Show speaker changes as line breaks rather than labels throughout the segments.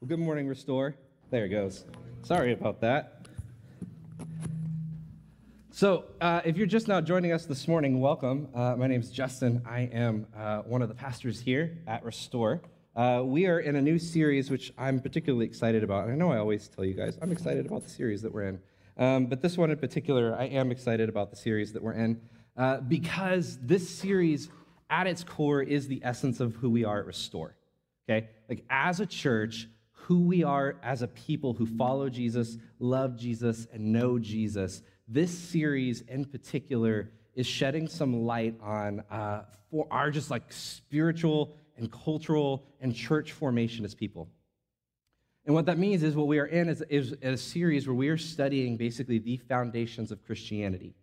Well, good morning, Restore. There it goes. Sorry about that. So, uh, if you're just now joining us this morning, welcome. Uh, my name is Justin. I am uh, one of the pastors here at Restore. Uh, we are in a new series, which I'm particularly excited about. I know I always tell you guys I'm excited about the series that we're in. Um, but this one in particular, I am excited about the series that we're in uh, because this series, at its core, is the essence of who we are at Restore. Okay? Like, as a church, who we are as a people who follow Jesus, love Jesus, and know Jesus, this series in particular is shedding some light on uh, for our just like spiritual and cultural and church formation as people. And what that means is what we are in is, is a series where we are studying basically the foundations of Christianity.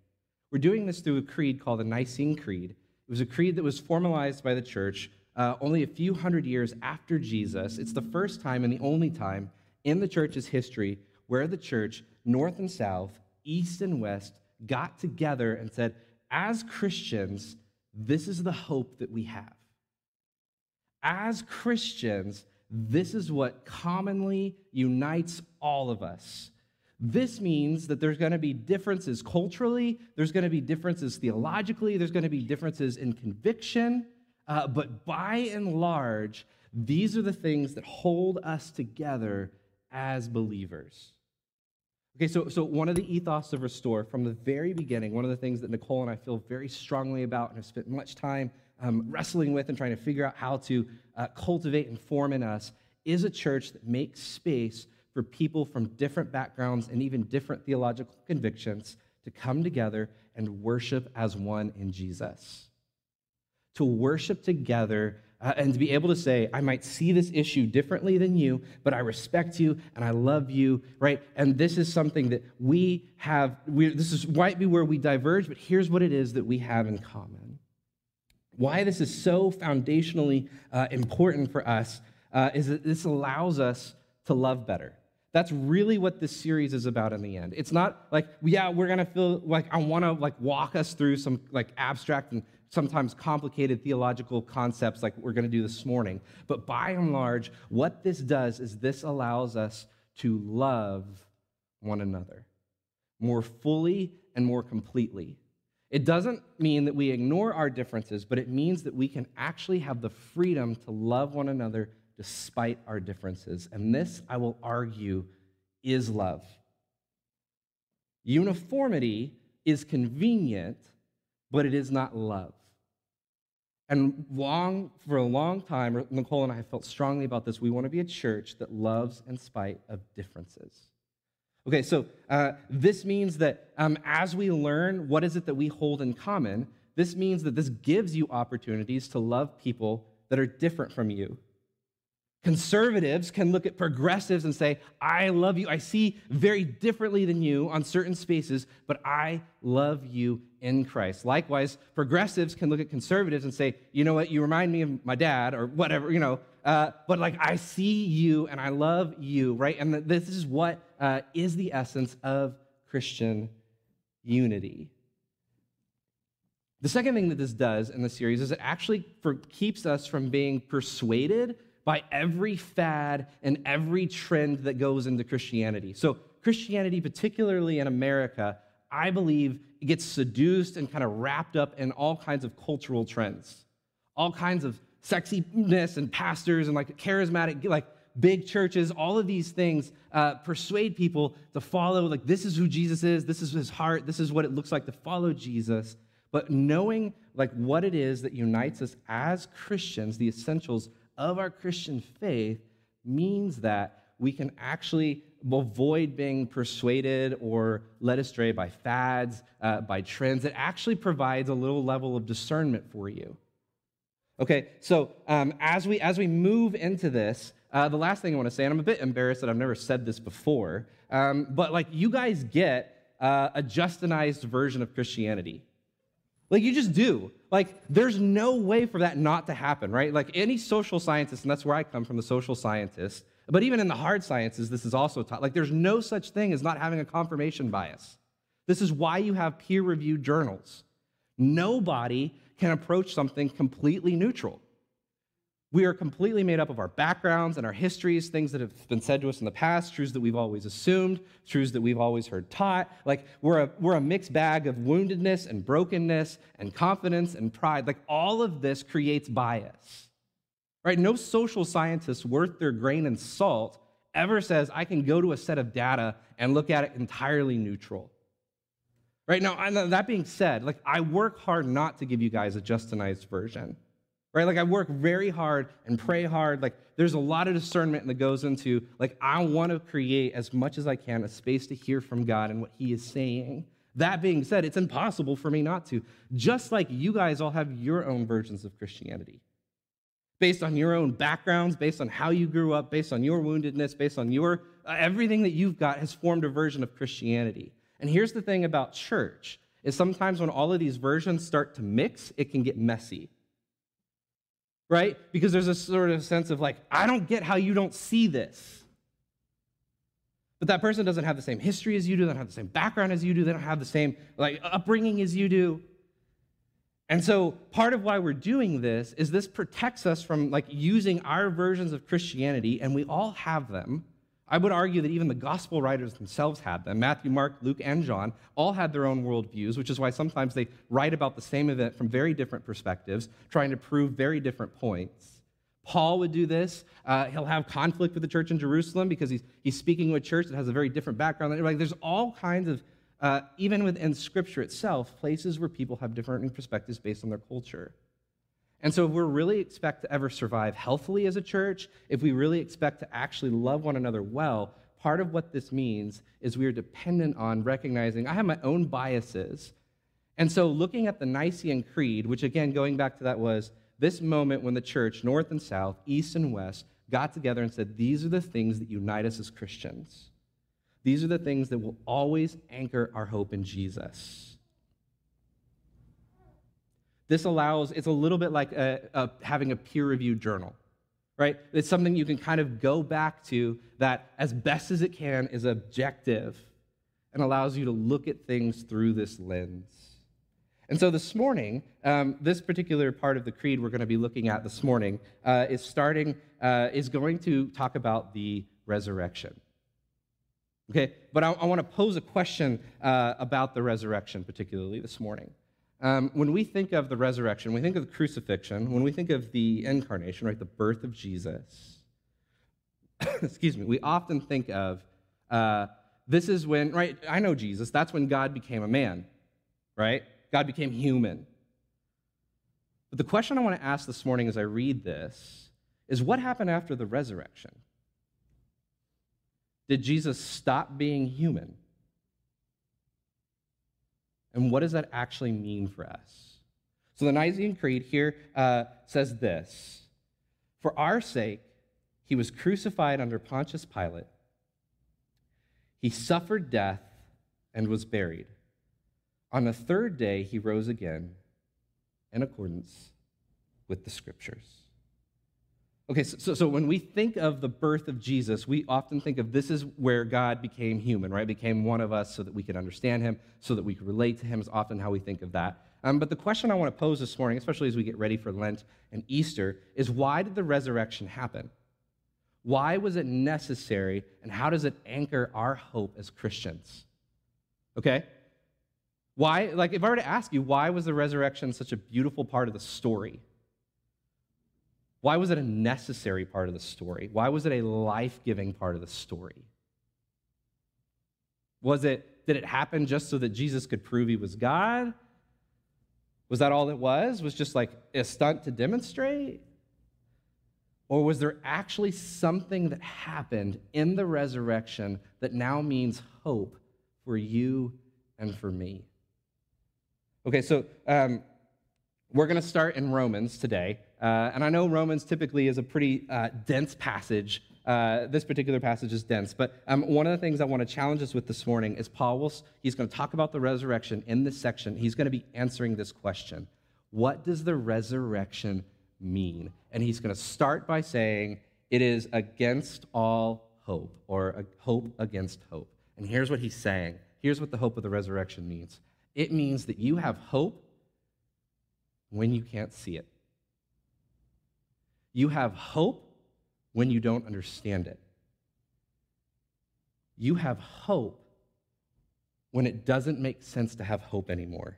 We're doing this through a creed called the Nicene Creed. It was a creed that was formalized by the church uh, only a few hundred years after Jesus. It's the first time and the only time in the church's history where the church, north and south, east and west, got together and said, as Christians, this is the hope that we have. As Christians, this is what commonly unites all of us. This means that there's going to be differences culturally, there's going to be differences theologically, there's going to be differences in conviction, uh, but by and large, these are the things that hold us together as believers. Okay, so, so one of the ethos of Restore from the very beginning, one of the things that Nicole and I feel very strongly about and have spent much time um, wrestling with and trying to figure out how to uh, cultivate and form in us is a church that makes space for people from different backgrounds and even different theological convictions to come together and worship as one in Jesus. To worship together uh, and to be able to say, I might see this issue differently than you, but I respect you and I love you, right? And this is something that we have, we, this is, might be where we diverge, but here's what it is that we have in common. Why this is so foundationally uh, important for us uh, is that this allows us to love better. That's really what this series is about in the end. It's not like, yeah, we're gonna feel like I wanna like walk us through some like abstract and sometimes complicated theological concepts like we're going to do this morning. But by and large, what this does is this allows us to love one another more fully and more completely. It doesn't mean that we ignore our differences, but it means that we can actually have the freedom to love one another despite our differences. And this, I will argue, is love. Uniformity is convenient, but it is not love. And long, for a long time, Nicole and I have felt strongly about this. We want to be a church that loves in spite of differences. Okay, so uh, this means that um, as we learn what is it that we hold in common, this means that this gives you opportunities to love people that are different from you. Conservatives can look at progressives and say, I love you. I see very differently than you on certain spaces, but I love you in Christ. Likewise, progressives can look at conservatives and say, you know what, you remind me of my dad or whatever, you know, uh, but like I see you and I love you, right? And this is what uh, is the essence of Christian unity. The second thing that this does in the series is it actually for, keeps us from being persuaded by every fad and every trend that goes into Christianity. So, Christianity, particularly in America, I believe gets seduced and kind of wrapped up in all kinds of cultural trends, all kinds of sexiness and pastors and like charismatic, like big churches, all of these things uh, persuade people to follow, like, this is who Jesus is, this is his heart, this is what it looks like to follow Jesus. But knowing like what it is that unites us as Christians, the essentials of our Christian faith means that we can actually avoid being persuaded or led astray by fads, uh, by trends. It actually provides a little level of discernment for you. Okay, so um, as we as we move into this, uh, the last thing I want to say, and I'm a bit embarrassed that I've never said this before, um, but like you guys get uh, a Justinized version of Christianity. Like you just do. Like there's no way for that not to happen, right? Like any social scientist, and that's where I come from, the social scientist, but even in the hard sciences, this is also taught. Like there's no such thing as not having a confirmation bias. This is why you have peer reviewed journals. Nobody can approach something completely neutral. We are completely made up of our backgrounds and our histories, things that have been said to us in the past, truths that we've always assumed, truths that we've always heard taught. Like we're a, we're a mixed bag of woundedness and brokenness and confidence and pride. Like all of this creates bias. Right? No social scientist worth their grain and salt ever says, I can go to a set of data and look at it entirely neutral. Right now, that being said, like I work hard not to give you guys a Justinized version right? Like I work very hard and pray hard. Like there's a lot of discernment that goes into like I want to create as much as I can a space to hear from God and what He is saying. That being said, it's impossible for me not to. Just like you guys all have your own versions of Christianity. Based on your own backgrounds, based on how you grew up, based on your woundedness, based on your uh, everything that you've got has formed a version of Christianity. And here's the thing about church is sometimes when all of these versions start to mix, it can get messy right? Because there's a sort of sense of like, I don't get how you don't see this. But that person doesn't have the same history as you do, they don't have the same background as you do, they don't have the same like upbringing as you do. And so part of why we're doing this is this protects us from like using our versions of Christianity, and we all have them, I would argue that even the gospel writers themselves had them. Matthew, Mark, Luke, and John all had their own worldviews, which is why sometimes they write about the same event from very different perspectives, trying to prove very different points. Paul would do this. Uh, he'll have conflict with the church in Jerusalem because he's, he's speaking to a church that has a very different background. Like, there's all kinds of, uh, even within Scripture itself, places where people have different perspectives based on their culture. And so, if we really expect to ever survive healthily as a church, if we really expect to actually love one another well, part of what this means is we are dependent on recognizing I have my own biases. And so, looking at the Nicene Creed, which again, going back to that, was this moment when the church, north and south, east and west, got together and said, These are the things that unite us as Christians. These are the things that will always anchor our hope in Jesus. This allows, it's a little bit like a, a, having a peer reviewed journal, right? It's something you can kind of go back to that, as best as it can, is objective and allows you to look at things through this lens. And so this morning, um, this particular part of the creed we're going to be looking at this morning uh, is starting, uh, is going to talk about the resurrection. Okay, but I, I want to pose a question uh, about the resurrection, particularly this morning. Um, when we think of the resurrection, we think of the crucifixion, when we think of the incarnation, right, the birth of Jesus, excuse me, we often think of uh, this is when, right, I know Jesus, that's when God became a man, right? God became human. But the question I want to ask this morning as I read this is what happened after the resurrection? Did Jesus stop being human? And what does that actually mean for us? So the Nicene Creed here uh, says this For our sake, he was crucified under Pontius Pilate. He suffered death and was buried. On the third day, he rose again in accordance with the scriptures. Okay, so, so when we think of the birth of Jesus, we often think of this is where God became human, right? Became one of us so that we could understand him, so that we could relate to him, is often how we think of that. Um, but the question I want to pose this morning, especially as we get ready for Lent and Easter, is why did the resurrection happen? Why was it necessary, and how does it anchor our hope as Christians? Okay? Why, like, if I were to ask you, why was the resurrection such a beautiful part of the story? Why was it a necessary part of the story? Why was it a life giving part of the story? Was it, did it happen just so that Jesus could prove he was God? Was that all it was? Was just like a stunt to demonstrate? Or was there actually something that happened in the resurrection that now means hope for you and for me? Okay, so um, we're going to start in Romans today. Uh, and I know Romans typically is a pretty uh, dense passage. Uh, this particular passage is dense. But um, one of the things I want to challenge us with this morning is Paul will, he's going to talk about the resurrection in this section. He's going to be answering this question What does the resurrection mean? And he's going to start by saying, It is against all hope, or hope against hope. And here's what he's saying. Here's what the hope of the resurrection means it means that you have hope when you can't see it. You have hope when you don't understand it. You have hope when it doesn't make sense to have hope anymore.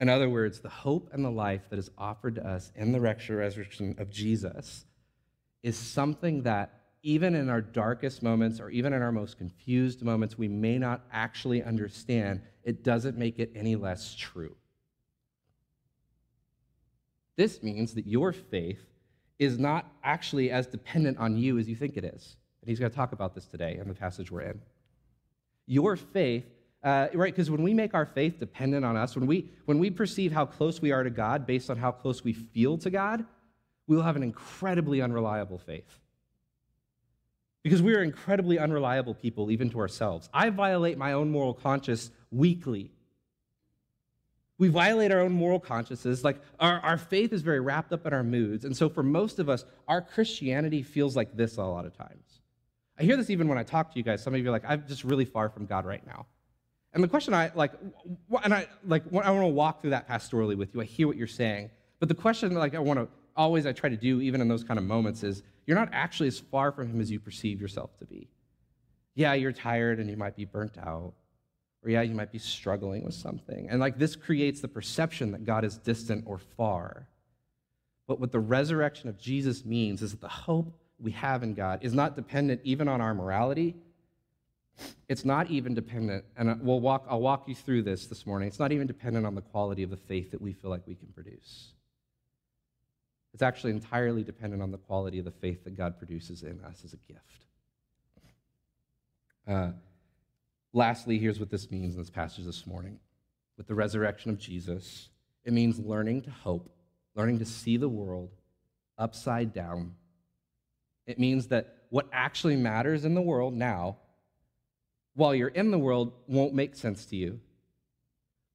In other words, the hope and the life that is offered to us in the resurrection of Jesus is something that, even in our darkest moments or even in our most confused moments, we may not actually understand. It doesn't make it any less true. This means that your faith is not actually as dependent on you as you think it is. And he's going to talk about this today in the passage we're in. Your faith, uh, right? Because when we make our faith dependent on us, when we, when we perceive how close we are to God based on how close we feel to God, we will have an incredibly unreliable faith. Because we are incredibly unreliable people, even to ourselves. I violate my own moral conscience weekly we violate our own moral consciences. Like our, our faith is very wrapped up in our moods. And so for most of us, our Christianity feels like this a lot of times. I hear this even when I talk to you guys. Some of you are like, I'm just really far from God right now. And the question I like, and I like, I want to walk through that pastorally with you. I hear what you're saying, but the question, like, I want to always I try to do, even in those kind of moments, is you're not actually as far from Him as you perceive yourself to be. Yeah, you're tired and you might be burnt out, or yeah, you might be struggling with something. And like this creates the perception that God is distant or far. But what the resurrection of Jesus means is that the hope we have in God is not dependent even on our morality. It's not even dependent, and we'll walk, I'll walk you through this this morning. It's not even dependent on the quality of the faith that we feel like we can produce. It's actually entirely dependent on the quality of the faith that God produces in us as a gift. Uh, Lastly, here's what this means in this passage this morning. With the resurrection of Jesus, it means learning to hope, learning to see the world upside down. It means that what actually matters in the world now, while you're in the world, won't make sense to you.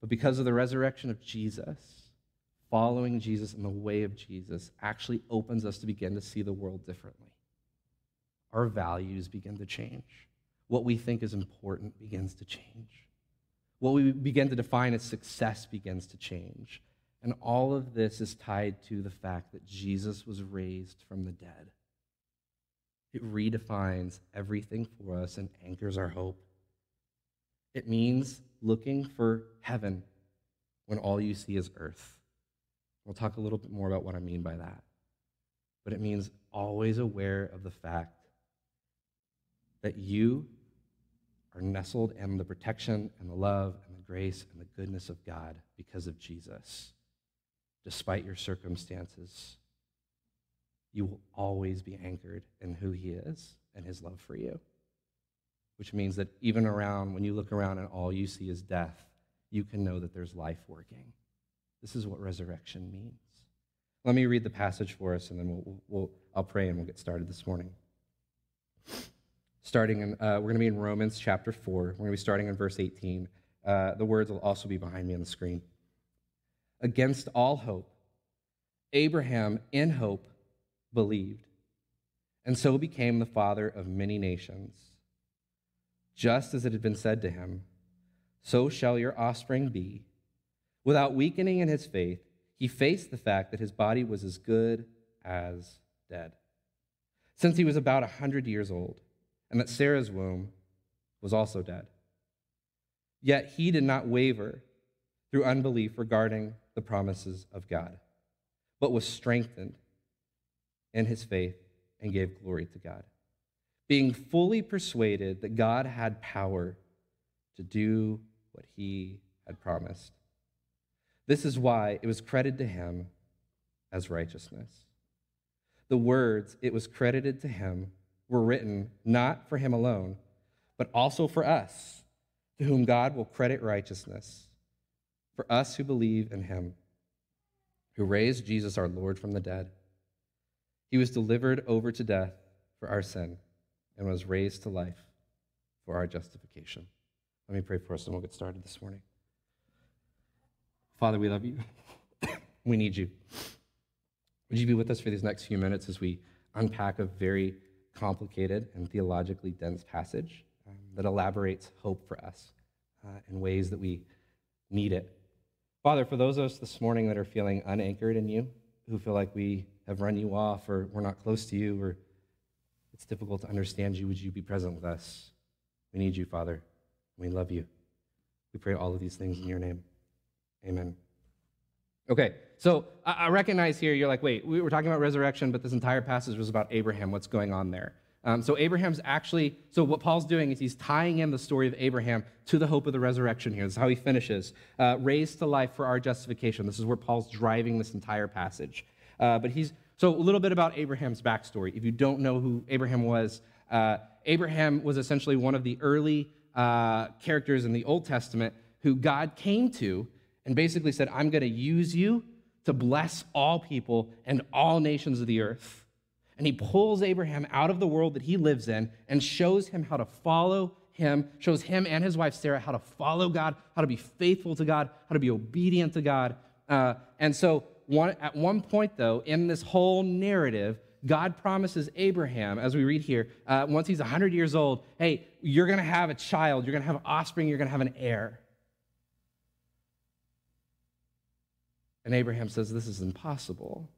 But because of the resurrection of Jesus, following Jesus in the way of Jesus actually opens us to begin to see the world differently. Our values begin to change what we think is important begins to change. What we begin to define as success begins to change. And all of this is tied to the fact that Jesus was raised from the dead. It redefines everything for us and anchors our hope. It means looking for heaven when all you see is earth. We'll talk a little bit more about what I mean by that. But it means always aware of the fact that you are nestled in the protection and the love and the grace and the goodness of God because of Jesus. Despite your circumstances, you will always be anchored in who He is and His love for you. Which means that even around, when you look around and all you see is death, you can know that there's life working. This is what resurrection means. Let me read the passage for us, and then we'll, we'll, I'll pray and we'll get started this morning starting in, uh, we're going to be in Romans chapter 4. We're going to be starting in verse 18. Uh, the words will also be behind me on the screen. Against all hope, Abraham, in hope, believed, and so became the father of many nations. Just as it had been said to him, so shall your offspring be. Without weakening in his faith, he faced the fact that his body was as good as dead, since he was about a hundred years old and that Sarah's womb was also dead. Yet he did not waver through unbelief regarding the promises of God, but was strengthened in his faith and gave glory to God, being fully persuaded that God had power to do what he had promised. This is why it was credited to him as righteousness. The words, it was credited to him were written not for him alone, but also for us, to whom God will credit righteousness, for us who believe in him, who raised Jesus our Lord from the dead. He was delivered over to death for our sin and was raised to life for our justification. Let me pray for us and we'll get started this morning. Father, we love you. we need you. Would you be with us for these next few minutes as we unpack a very complicated and theologically dense passage um, that elaborates hope for us uh, in ways that we need it. Father, for those of us this morning that are feeling unanchored in you, who feel like we have run you off or we're not close to you or it's difficult to understand you, would you be present with us? We need you, Father. We love you. We pray all of these things in your name. Amen. Okay, so I recognize here you're like, wait, we were talking about resurrection, but this entire passage was about Abraham. What's going on there? Um, so Abraham's actually, so what Paul's doing is he's tying in the story of Abraham to the hope of the resurrection here. This is how he finishes. Uh, raised to life for our justification. This is where Paul's driving this entire passage. Uh, but he's, so a little bit about Abraham's backstory. If you don't know who Abraham was, uh, Abraham was essentially one of the early uh, characters in the Old Testament who God came to and basically said, I'm going to use you to bless all people and all nations of the earth. And he pulls Abraham out of the world that he lives in and shows him how to follow him, shows him and his wife Sarah how to follow God, how to be faithful to God, how to be obedient to God. Uh, and so, one, at one point, though, in this whole narrative, God promises Abraham, as we read here, uh, once he's 100 years old, hey, you're going to have a child, you're going to have offspring, you're going to have an heir. And Abraham says, This is impossible.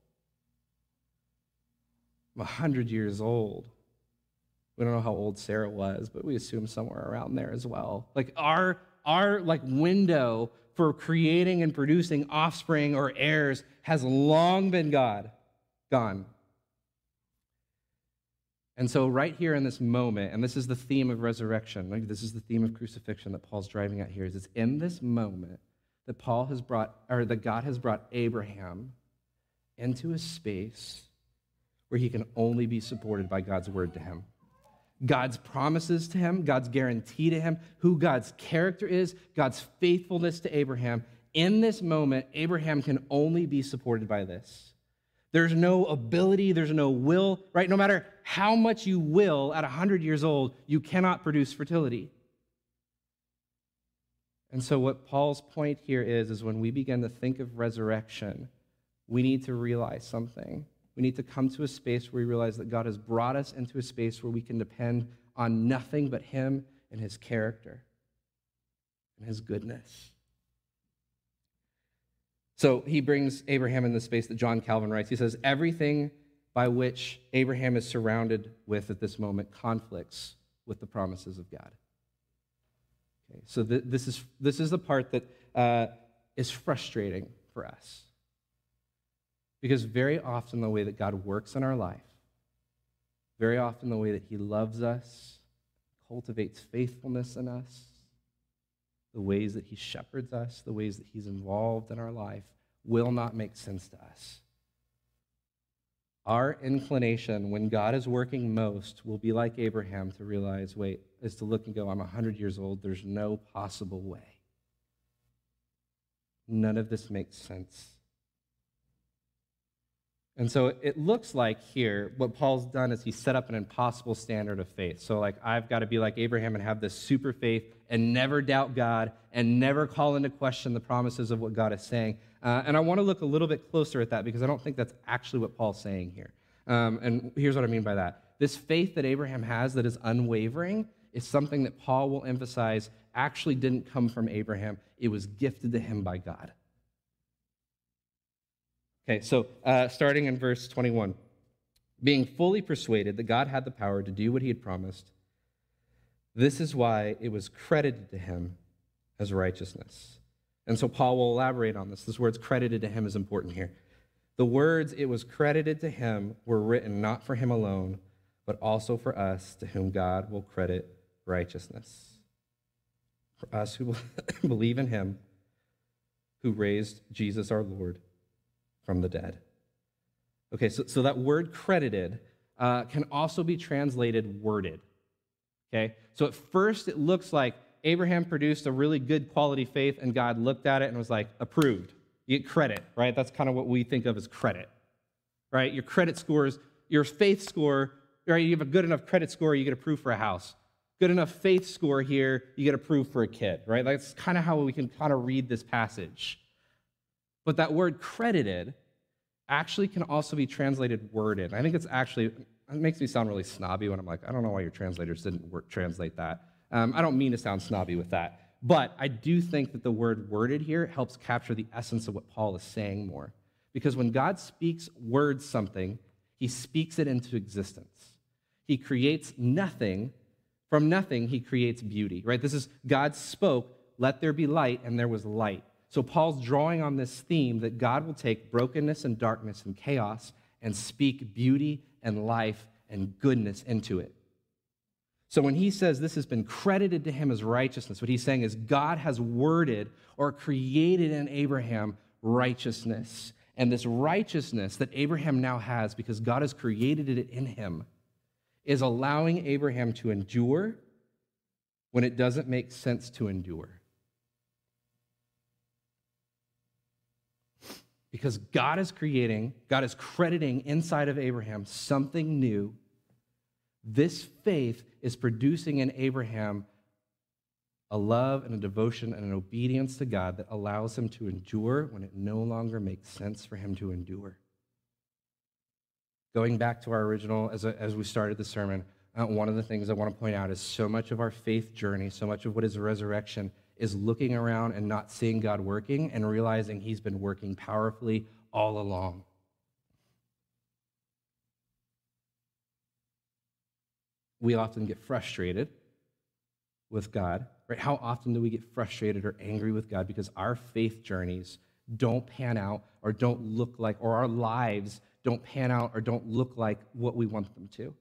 I'm 100 years old. We don't know how old Sarah was, but we assume somewhere around there as well. Like our, our like window for creating and producing offspring or heirs has long been God, gone. And so, right here in this moment, and this is the theme of resurrection, like this is the theme of crucifixion that Paul's driving at here, is it's in this moment that Paul has brought, or that God has brought Abraham into a space where he can only be supported by God's word to him. God's promises to him, God's guarantee to him, who God's character is, God's faithfulness to Abraham. In this moment, Abraham can only be supported by this. There's no ability, there's no will, right? No matter how much you will at 100 years old, you cannot produce fertility. And so, what Paul's point here is, is when we begin to think of resurrection, we need to realize something. We need to come to a space where we realize that God has brought us into a space where we can depend on nothing but Him and His character and His goodness. So he brings Abraham in the space that John Calvin writes. He says, Everything by which Abraham is surrounded with at this moment conflicts with the promises of God. Okay, so th- this, is, this is the part that uh, is frustrating for us. Because very often, the way that God works in our life, very often, the way that He loves us, cultivates faithfulness in us, the ways that He shepherds us, the ways that He's involved in our life, will not make sense to us. Our inclination when God is working most will be like Abraham to realize, wait, is to look and go, I'm 100 years old. There's no possible way. None of this makes sense. And so it looks like here, what Paul's done is he set up an impossible standard of faith. So, like, I've got to be like Abraham and have this super faith and never doubt God and never call into question the promises of what God is saying. Uh, and I want to look a little bit closer at that because I don't think that's actually what Paul's saying here. Um, and here's what I mean by that this faith that Abraham has that is unwavering is something that Paul will emphasize actually didn't come from Abraham, it was gifted to him by God. Okay, so uh, starting in verse 21 being fully persuaded that God had the power to do what he had promised, this is why it was credited to him as righteousness. And so Paul will elaborate on this. This word's credited to him is important here. The words it was credited to him were written not for him alone, but also for us to whom God will credit righteousness. For us who believe in him, who raised Jesus our Lord from the dead. Okay, so, so that word credited uh, can also be translated worded. Okay, so at first it looks like Abraham produced a really good quality faith, and God looked at it and was like, approved. You get credit, right? That's kind of what we think of as credit, right? Your credit scores, your faith score, right? You have a good enough credit score, you get approved for a house. Good enough faith score here, you get approved for a kid, right? That's kind of how we can kind of read this passage. But that word credited actually can also be translated worded. I think it's actually, it makes me sound really snobby when I'm like, I don't know why your translators didn't work, translate that. Um, I don't mean to sound snobby with that, but I do think that the word worded here helps capture the essence of what Paul is saying more. Because when God speaks words something, he speaks it into existence. He creates nothing. From nothing, he creates beauty, right? This is God spoke, let there be light, and there was light. So Paul's drawing on this theme that God will take brokenness and darkness and chaos and speak beauty and life and goodness into it. So when he says this has been credited to him as righteousness, what he's saying is God has worded or created in Abraham righteousness. And this righteousness that Abraham now has, because God has created it in him, is allowing Abraham to endure when it doesn't make sense to endure. Because God is creating, God is crediting inside of Abraham something new. This faith is producing in Abraham a love and a devotion and an obedience to God that allows him to endure when it no longer makes sense for him to endure. Going back to our original, as, a, as we started the sermon, uh, one of the things I want to point out is so much of our faith journey, so much of what is resurrection, is looking around and not seeing God working and realizing He's been working powerfully all along. We often get frustrated with God, right? How often do we get frustrated or angry with God because our faith journeys don't pan out or don't look like, or our lives don't pan out or don't look like what we want them to?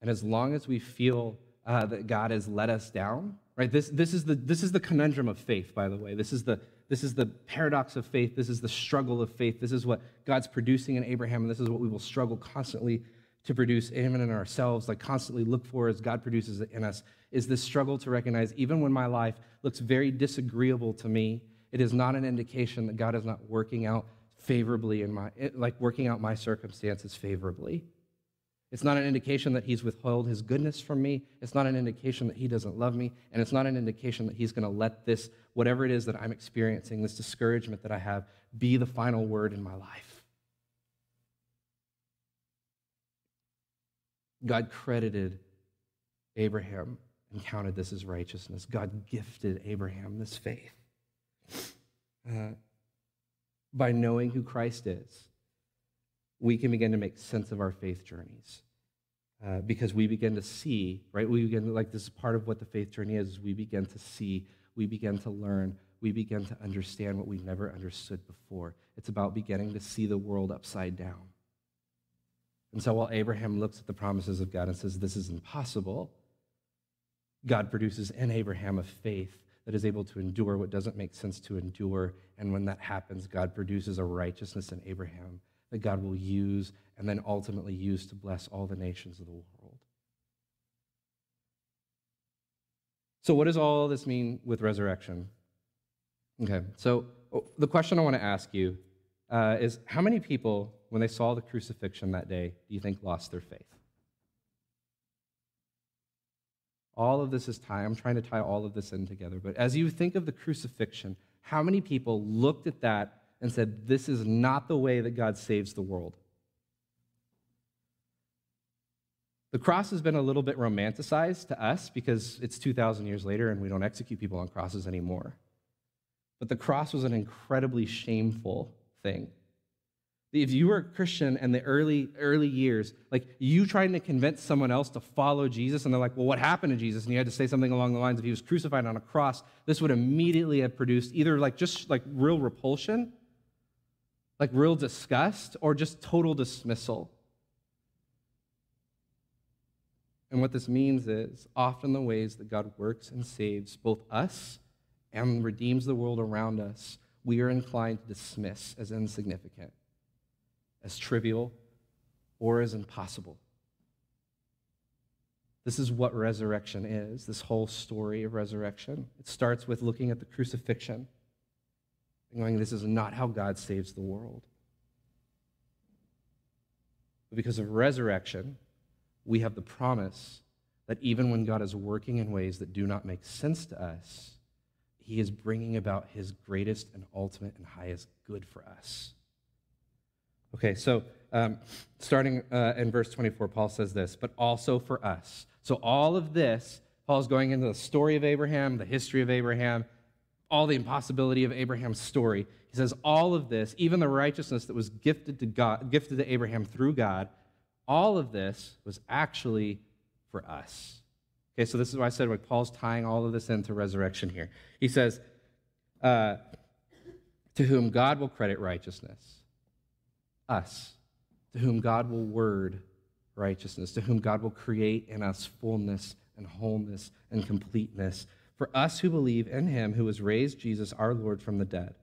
And as long as we feel uh, that God has let us down, right? This, this, is the, this is the conundrum of faith, by the way. This is the, this is the paradox of faith. This is the struggle of faith. This is what God's producing in Abraham, and this is what we will struggle constantly to produce and in ourselves, like constantly look for as God produces it in us, is this struggle to recognize even when my life looks very disagreeable to me, it is not an indication that God is not working out favorably in my, like working out my circumstances favorably. It's not an indication that he's withheld his goodness from me. It's not an indication that he doesn't love me. And it's not an indication that he's going to let this, whatever it is that I'm experiencing, this discouragement that I have, be the final word in my life. God credited Abraham and counted this as righteousness. God gifted Abraham this faith. Uh, by knowing who Christ is, we can begin to make sense of our faith journeys. Uh, because we begin to see, right? We begin to, like, this is part of what the faith journey is, we begin to see, we begin to learn, we begin to understand what we never understood before. It's about beginning to see the world upside down. And so while Abraham looks at the promises of God and says, This is impossible, God produces in Abraham a faith that is able to endure what doesn't make sense to endure. And when that happens, God produces a righteousness in Abraham that God will use and then ultimately use to bless all the nations of the world. So, what does all this mean with resurrection? Okay, so the question I want to ask you uh, is how many people, when they saw the crucifixion that day, do you think lost their faith? All of this is tie. I'm trying to tie all of this in together. But as you think of the crucifixion, how many people looked at that and said, This is not the way that God saves the world. The cross has been a little bit romanticized to us because it's 2,000 years later and we don't execute people on crosses anymore. But the cross was an incredibly shameful thing. If you were a Christian in the early, early years, like you trying to convince someone else to follow Jesus, and they're like, well, what happened to Jesus? And you had to say something along the lines of he was crucified on a cross, this would immediately have produced either like just like real repulsion like real disgust or just total dismissal. And what this means is often the ways that God works and saves both us and redeems the world around us, we are inclined to dismiss as insignificant, as trivial, or as impossible. This is what resurrection is, this whole story of resurrection. It starts with looking at the crucifixion and going, This is not how God saves the world. But because of resurrection, we have the promise that even when God is working in ways that do not make sense to us, he is bringing about his greatest and ultimate and highest good for us. Okay, so um, starting uh, in verse 24, Paul says this, but also for us. So all of this, Paul's going into the story of Abraham, the history of Abraham, all the impossibility of Abraham's story. He says, all of this, even the righteousness that was gifted to God, gifted to Abraham through God, all of this was actually for us. Okay, so this is why I said like Paul's tying all of this into resurrection here. He says, uh, to whom God will credit righteousness, us, to whom God will word righteousness, to whom God will create in us fullness and wholeness and completeness. For us who believe in him who was raised Jesus our Lord from the dead.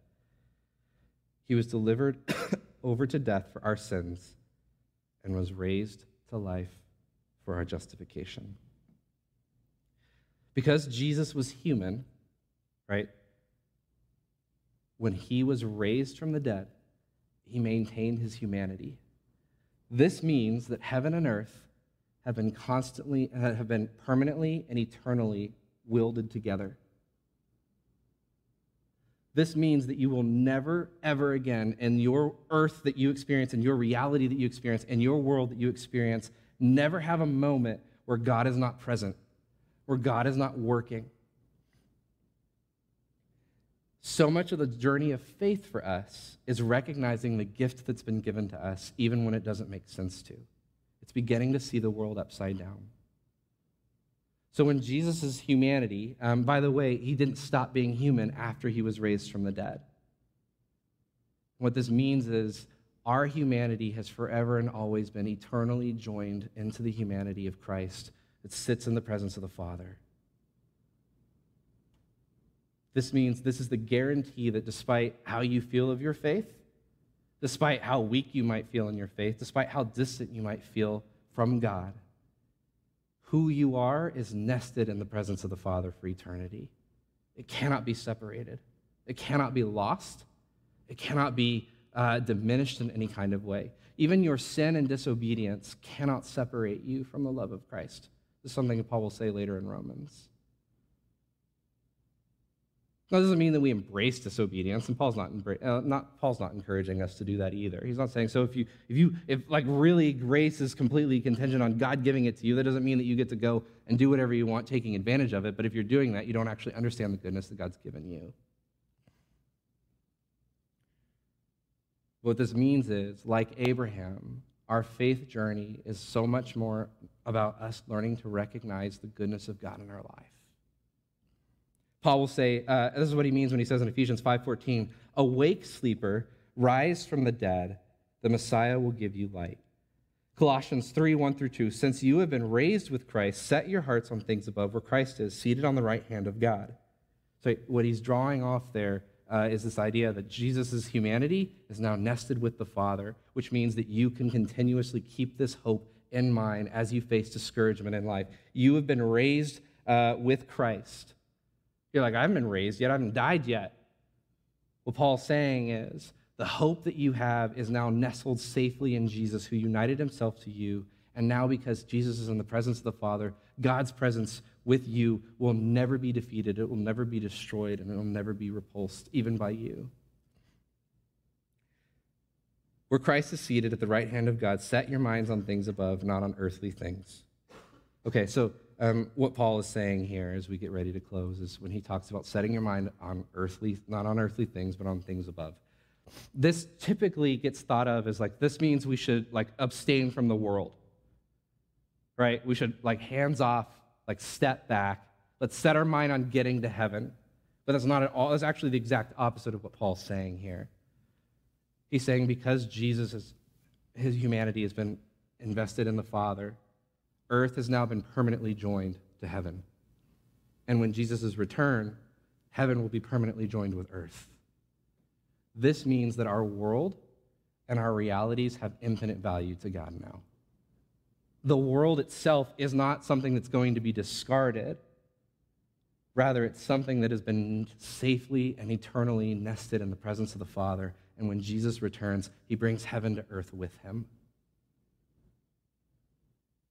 He was delivered over to death for our sins and was raised to life for our justification. Because Jesus was human, right? When he was raised from the dead, he maintained his humanity. This means that heaven and earth have been constantly, uh, have been permanently and eternally wielded together. This means that you will never, ever again, in your earth that you experience, in your reality that you experience, in your world that you experience, never have a moment where God is not present, where God is not working. So much of the journey of faith for us is recognizing the gift that's been given to us, even when it doesn't make sense to. It's beginning to see the world upside down. So, when Jesus' humanity, um, by the way, he didn't stop being human after he was raised from the dead. What this means is our humanity has forever and always been eternally joined into the humanity of Christ that sits in the presence of the Father. This means this is the guarantee that despite how you feel of your faith, despite how weak you might feel in your faith, despite how distant you might feel from God, who you are is nested in the presence of the Father for eternity. It cannot be separated, it cannot be lost, it cannot be uh, diminished in any kind of way. Even your sin and disobedience cannot separate you from the love of Christ. This is something Paul will say later in Romans. That doesn't mean that we embrace disobedience, and Paul's not, uh, not, Paul's not encouraging us to do that either. He's not saying so. If you, if you, if like really grace is completely contingent on God giving it to you, that doesn't mean that you get to go and do whatever you want, taking advantage of it. But if you're doing that, you don't actually understand the goodness that God's given you. What this means is, like Abraham, our faith journey is so much more about us learning to recognize the goodness of God in our life. Paul will say, uh, this is what he means when he says in Ephesians 5.14, Awake, sleeper, rise from the dead. The Messiah will give you light. Colossians 3, 1 through 2, Since you have been raised with Christ, set your hearts on things above where Christ is, seated on the right hand of God. So what he's drawing off there uh, is this idea that Jesus' humanity is now nested with the Father, which means that you can continuously keep this hope in mind as you face discouragement in life. You have been raised uh, with Christ. You're like, I haven't been raised yet, I haven't died yet. What Paul's saying is the hope that you have is now nestled safely in Jesus, who united himself to you. And now, because Jesus is in the presence of the Father, God's presence with you will never be defeated, it will never be destroyed, and it will never be repulsed, even by you. Where Christ is seated at the right hand of God, set your minds on things above, not on earthly things. Okay, so um, what Paul is saying here as we get ready to close is when he talks about setting your mind on earthly, not on earthly things, but on things above. This typically gets thought of as like, this means we should like abstain from the world, right? We should like hands off, like step back. Let's set our mind on getting to heaven. But that's not at all, that's actually the exact opposite of what Paul's saying here. He's saying because Jesus is, his humanity has been invested in the Father, earth has now been permanently joined to heaven. And when Jesus' return, heaven will be permanently joined with earth. This means that our world and our realities have infinite value to God now. The world itself is not something that's going to be discarded. Rather, it's something that has been safely and eternally nested in the presence of the Father. And when Jesus returns, he brings heaven to earth with him.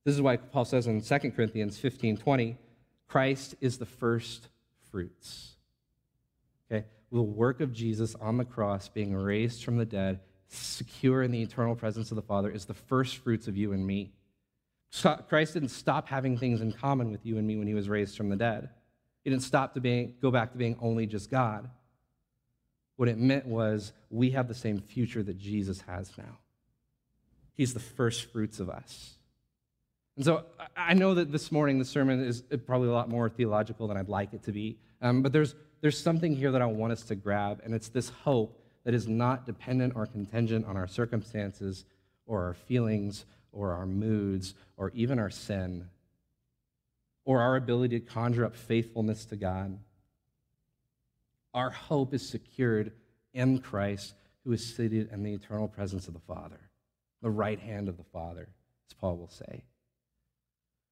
This is why Paul says in 2 Corinthians 15 20, Christ is the first fruits. Okay? The work of Jesus on the cross, being raised from the dead, secure in the eternal presence of the Father, is the first fruits of you and me. Christ didn't stop having things in common with you and me when he was raised from the dead. He didn't stop to being, go back to being only just God. What it meant was we have the same future that Jesus has now. He's the first fruits of us. And so I know that this morning the sermon is probably a lot more theological than I'd like it to be, um, but there's, there's something here that I want us to grab, and it's this hope that is not dependent or contingent on our circumstances or our feelings or our moods or even our sin or our ability to conjure up faithfulness to God. Our hope is secured in Christ, who is seated in the eternal presence of the Father, the right hand of the Father, as Paul will say.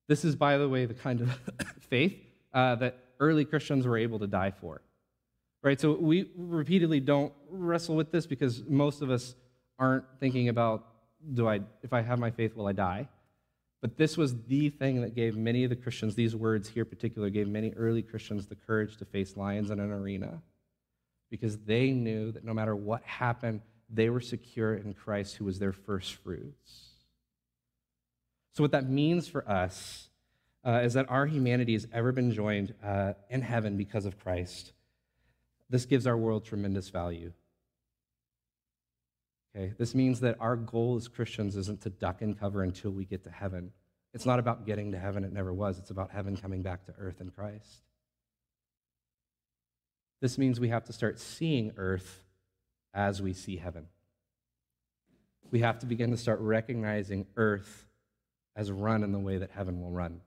This is, by the way, the kind of faith uh, that early Christians were able to die for. Right? So we repeatedly don't wrestle with this because most of us aren't thinking about do I if I have my faith will I die? But this was the thing that gave many of the Christians, these words here in particular, gave many early Christians the courage to face lions in an arena because they knew that no matter what happened, they were secure in Christ, who was their first fruits. So, what that means for us uh, is that our humanity has ever been joined uh, in heaven because of Christ. This gives our world tremendous value. Okay, this means that our goal as Christians isn't to duck and cover until we get to heaven. It's not about getting to heaven, it never was. It's about heaven coming back to earth in Christ. This means we have to start seeing earth as we see heaven. We have to begin to start recognizing earth as run in the way that heaven will run.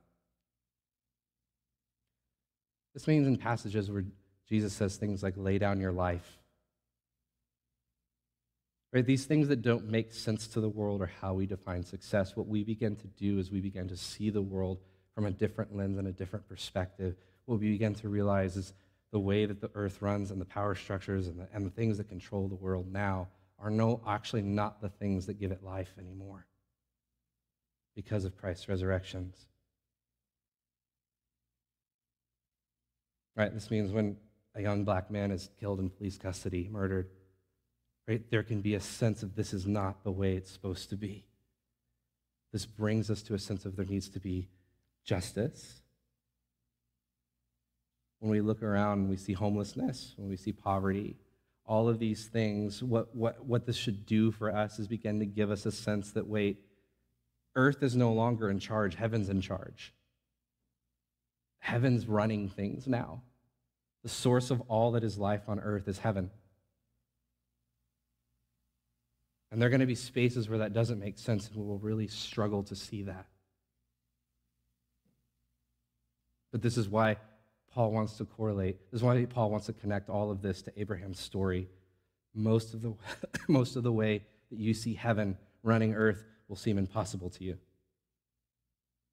This means in passages where Jesus says things like, lay down your life. Right? These things that don't make sense to the world or how we define success, what we begin to do is we begin to see the world from a different lens and a different perspective. What we begin to realize is the way that the earth runs and the power structures and the, and the things that control the world now are no, actually not the things that give it life anymore because of Christ's resurrections. Right? This means when a young black man is killed in police custody, murdered, right, there can be a sense of this is not the way it's supposed to be. This brings us to a sense of there needs to be justice. When we look around we see homelessness, when we see poverty, all of these things, what, what, what this should do for us is begin to give us a sense that, wait, Earth is no longer in charge, heaven's in charge. Heaven's running things now. The source of all that is life on earth is heaven. And there are going to be spaces where that doesn't make sense, and we will really struggle to see that. But this is why Paul wants to correlate. This is why Paul wants to connect all of this to Abraham's story. Most of the, most of the way that you see heaven running earth will seem impossible to you.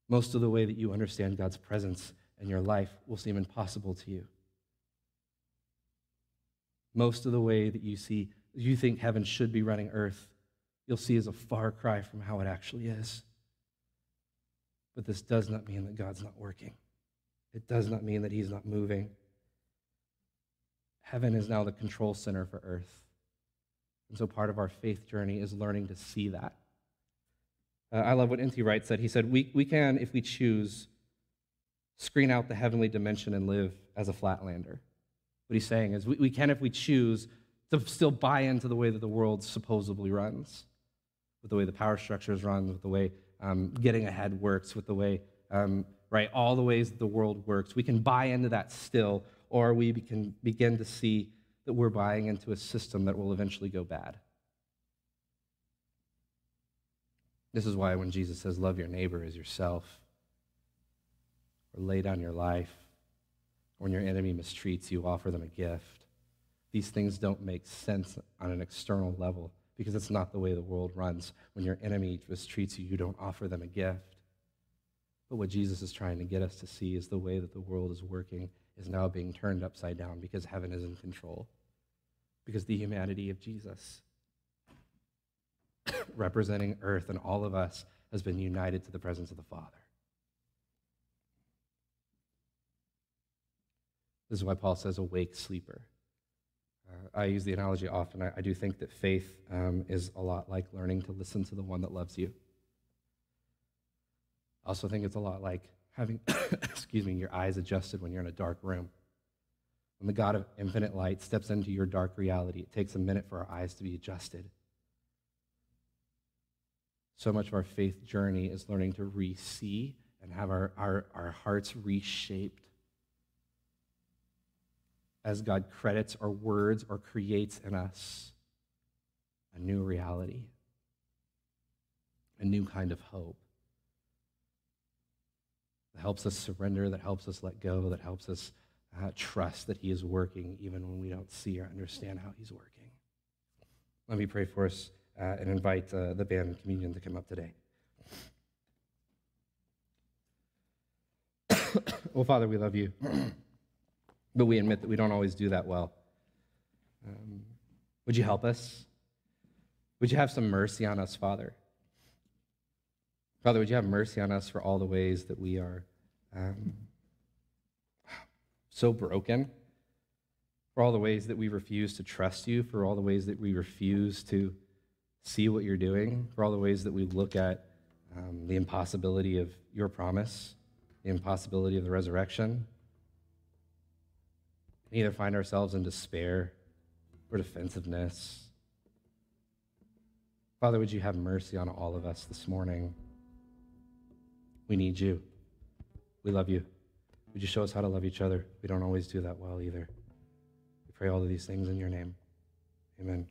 Most of the way that you understand God's presence in your life will seem impossible to you. Most of the way that you see, you think heaven should be running earth, you'll see as a far cry from how it actually is. But this does not mean that God's not working. It does not mean that He's not moving. Heaven is now the control center for earth. And so part of our faith journey is learning to see that. Uh, I love what N.T. Wright said. He said, we, we can, if we choose, screen out the heavenly dimension and live as a flatlander. What he's saying is, we, we can, if we choose, to still buy into the way that the world supposedly runs, with the way the power structures run, with the way um, getting ahead works, with the way, um, right, all the ways that the world works. We can buy into that still, or we can begin to see that we're buying into a system that will eventually go bad. This is why when Jesus says, Love your neighbor as yourself, or lay down your life, when your enemy mistreats you, offer them a gift. These things don't make sense on an external level because it's not the way the world runs. When your enemy mistreats you, you don't offer them a gift. But what Jesus is trying to get us to see is the way that the world is working is now being turned upside down because heaven is in control, because the humanity of Jesus representing earth and all of us, has been united to the presence of the Father. This is why Paul says, awake sleeper. Uh, I use the analogy often. I, I do think that faith um, is a lot like learning to listen to the one that loves you. I also think it's a lot like having, excuse me, your eyes adjusted when you're in a dark room. When the God of infinite light steps into your dark reality, it takes a minute for our eyes to be adjusted. So much of our faith journey is learning to re see and have our, our, our hearts reshaped as God credits our words or creates in us a new reality, a new kind of hope that helps us surrender, that helps us let go, that helps us uh, trust that He is working even when we don't see or understand how He's working. Let me pray for us uh, and invite uh, the band and communion to come up today. well, Father, we love you, but we admit that we don't always do that well. Um, would you help us? Would you have some mercy on us, Father? Father, would you have mercy on us for all the ways that we are um, so broken, for all the ways that we refuse to trust you, for all the ways that we refuse to see what you're doing, for all the ways that we look at um, the impossibility of your promise, the impossibility of the resurrection, and either find ourselves in despair or defensiveness. Father, would you have mercy on all of us this morning? We need you. We love you. Would you show us how to love each other? We don't always do that well either. We pray all of these things in your name. Amen.